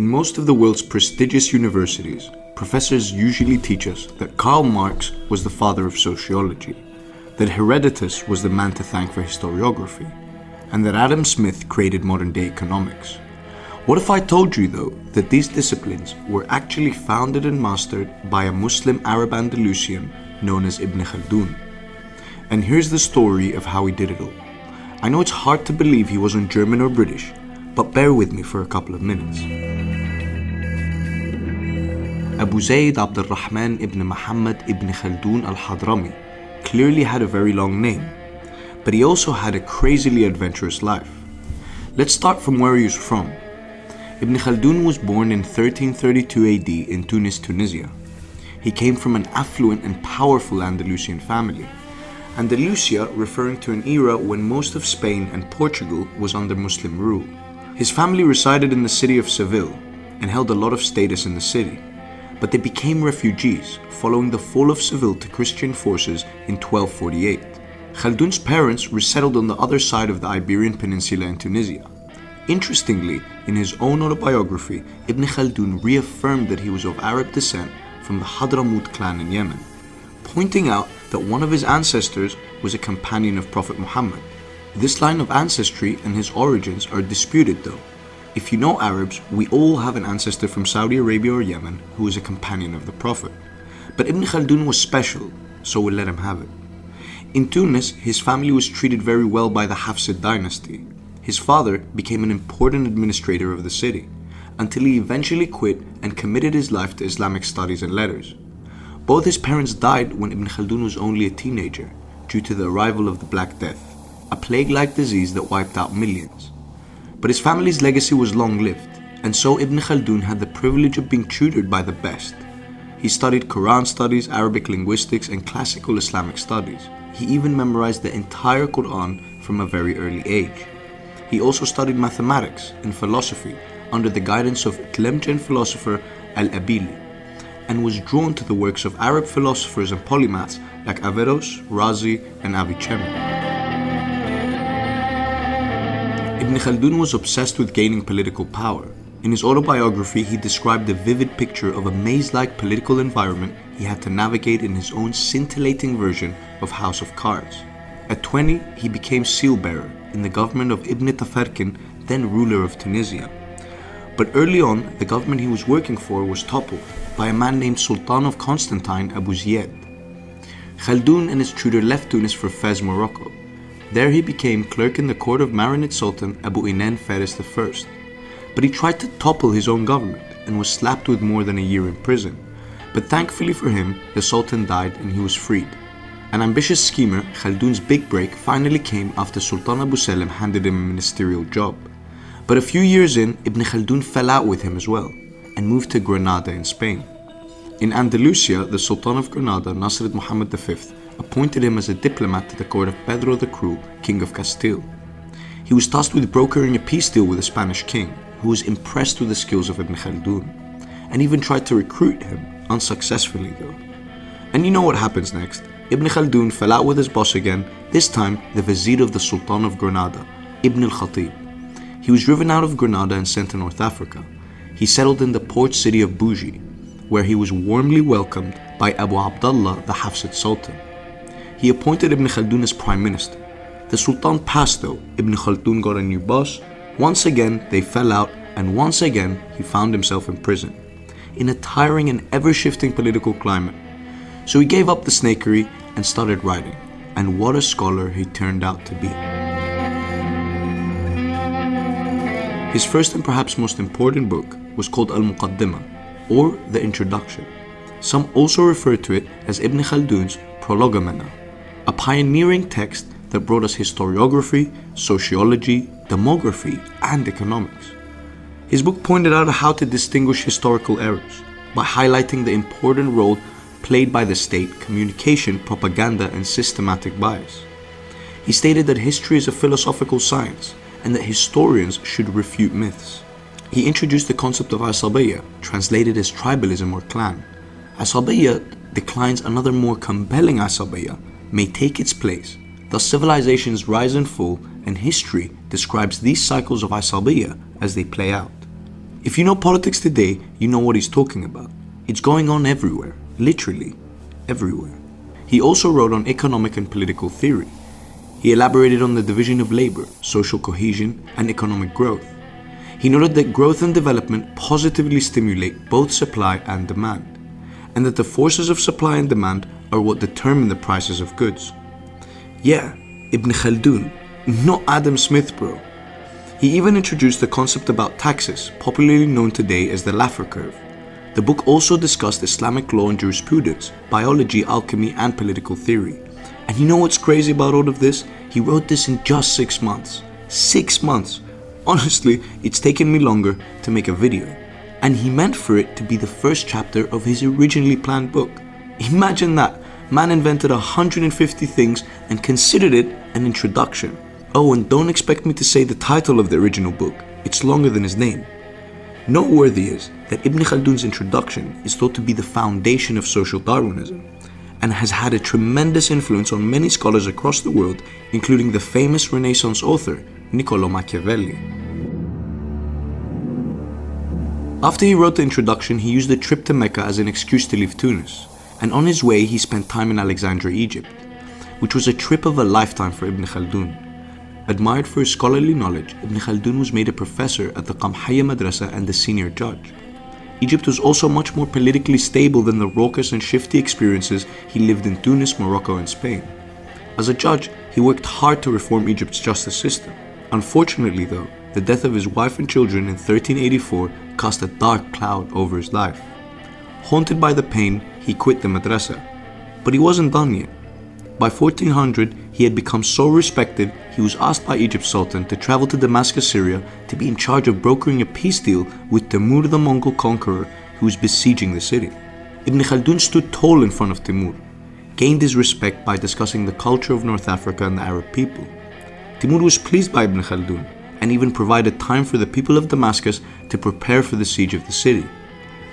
In most of the world's prestigious universities, professors usually teach us that Karl Marx was the father of sociology, that Herodotus was the man to thank for historiography, and that Adam Smith created modern day economics. What if I told you, though, that these disciplines were actually founded and mastered by a Muslim Arab Andalusian known as Ibn Khaldun? And here's the story of how he did it all. I know it's hard to believe he wasn't German or British, but bear with me for a couple of minutes. Abu Zayd Abd al-Rahman ibn Muhammad ibn Khaldun al-Hadrami clearly had a very long name, but he also had a crazily adventurous life. Let's start from where he was from. Ibn Khaldun was born in 1332 AD in Tunis, Tunisia. He came from an affluent and powerful Andalusian family. Andalusia referring to an era when most of Spain and Portugal was under Muslim rule. His family resided in the city of Seville and held a lot of status in the city but they became refugees following the fall of Seville to Christian forces in 1248. Khaldun's parents resettled on the other side of the Iberian Peninsula in Tunisia. Interestingly, in his own autobiography, Ibn Khaldun reaffirmed that he was of Arab descent from the Hadramut clan in Yemen, pointing out that one of his ancestors was a companion of Prophet Muhammad. This line of ancestry and his origins are disputed though, if you know Arabs, we all have an ancestor from Saudi Arabia or Yemen who is a companion of the Prophet. But Ibn Khaldun was special, so we let him have it. In Tunis, his family was treated very well by the Hafsid dynasty. His father became an important administrator of the city, until he eventually quit and committed his life to Islamic studies and letters. Both his parents died when Ibn Khaldun was only a teenager, due to the arrival of the Black Death, a plague like disease that wiped out millions. But his family's legacy was long lived, and so Ibn Khaldun had the privilege of being tutored by the best. He studied Quran studies, Arabic linguistics, and classical Islamic studies. He even memorized the entire Quran from a very early age. He also studied mathematics and philosophy under the guidance of Tlemcen philosopher Al-Abili and was drawn to the works of Arab philosophers and polymaths like Averroes, Razi, and Avicenna. Ibn Khaldun was obsessed with gaining political power. In his autobiography, he described the vivid picture of a maze like political environment he had to navigate in his own scintillating version of House of Cards. At 20, he became seal bearer in the government of Ibn Tafarkin, then ruler of Tunisia. But early on, the government he was working for was toppled by a man named Sultan of Constantine Abu Ziyad. Khaldun and his tutor left Tunis for Fez, Morocco. There he became clerk in the court of Marinid Sultan Abu Inan Faris I. But he tried to topple his own government and was slapped with more than a year in prison. But thankfully for him, the Sultan died and he was freed. An ambitious schemer, Khaldun's big break finally came after Sultan Abu Salim handed him a ministerial job. But a few years in, Ibn Khaldun fell out with him as well and moved to Granada in Spain. In Andalusia, the Sultan of Granada, Nasrid Muhammad V, appointed him as a diplomat to the court of Pedro the Cruel, King of Castile. He was tasked with brokering a peace deal with the Spanish king, who was impressed with the skills of Ibn Khaldun, and even tried to recruit him, unsuccessfully though. And you know what happens next. Ibn Khaldun fell out with his boss again, this time the vizier of the Sultan of Granada, Ibn al-Khatib. He was driven out of Granada and sent to North Africa. He settled in the port city of Bougie, where he was warmly welcomed by Abu Abdullah, the Hafsid Sultan he appointed Ibn Khaldun as prime minister. The Sultan passed though, Ibn Khaldun got a new boss, once again they fell out, and once again he found himself in prison, in a tiring and ever shifting political climate. So he gave up the snakery and started writing, and what a scholar he turned out to be. His first and perhaps most important book was called Al Muqaddimah, or The Introduction. Some also refer to it as Ibn Khaldun's Prolegomena a pioneering text that brought us historiography, sociology, demography, and economics. His book pointed out how to distinguish historical errors by highlighting the important role played by the state, communication, propaganda, and systematic bias. He stated that history is a philosophical science and that historians should refute myths. He introduced the concept of Asabiyya, translated as tribalism or clan. Asabiyya declines another more compelling Asabiyya may take its place. Thus, civilizations rise and fall, and history describes these cycles of Asabiyya as they play out. If you know politics today, you know what he's talking about. It's going on everywhere, literally everywhere. He also wrote on economic and political theory. He elaborated on the division of labor, social cohesion, and economic growth. He noted that growth and development positively stimulate both supply and demand, and that the forces of supply and demand are what determine the prices of goods. Yeah, Ibn Khaldun, not Adam Smith, bro. He even introduced the concept about taxes, popularly known today as the Laffer curve. The book also discussed Islamic law and jurisprudence, biology, alchemy, and political theory. And you know what's crazy about all of this? He wrote this in just six months. Six months! Honestly, it's taken me longer to make a video. And he meant for it to be the first chapter of his originally planned book. Imagine that! Man invented 150 things and considered it an introduction. Oh, and don't expect me to say the title of the original book, it's longer than his name. Noteworthy is that Ibn Khaldun's introduction is thought to be the foundation of social Darwinism and has had a tremendous influence on many scholars across the world, including the famous Renaissance author Niccolo Machiavelli. After he wrote the introduction, he used a trip to Mecca as an excuse to leave Tunis, and on his way, he spent time in Alexandria, Egypt, which was a trip of a lifetime for Ibn Khaldun. Admired for his scholarly knowledge, Ibn Khaldun was made a professor at the Qamhaya Madrasa and a senior judge. Egypt was also much more politically stable than the raucous and shifty experiences he lived in Tunis, Morocco, and Spain. As a judge, he worked hard to reform Egypt's justice system. Unfortunately, though, the death of his wife and children in 1384 cast a dark cloud over his life. Haunted by the pain, he quit the madrasa. But he wasn't done yet. By 1400, he had become so respected, he was asked by Egypt's Sultan to travel to Damascus, Syria to be in charge of brokering a peace deal with Timur the Mongol conqueror who was besieging the city. Ibn Khaldun stood tall in front of Timur, gained his respect by discussing the culture of North Africa and the Arab people. Timur was pleased by Ibn Khaldun and even provided time for the people of Damascus to prepare for the siege of the city.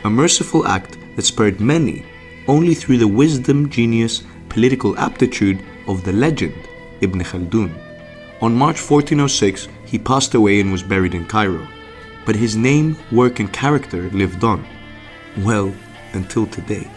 A merciful act that spared many only through the wisdom, genius, political aptitude of the legend Ibn Khaldun. On March 1406, he passed away and was buried in Cairo. But his name, work, and character lived on. Well, until today.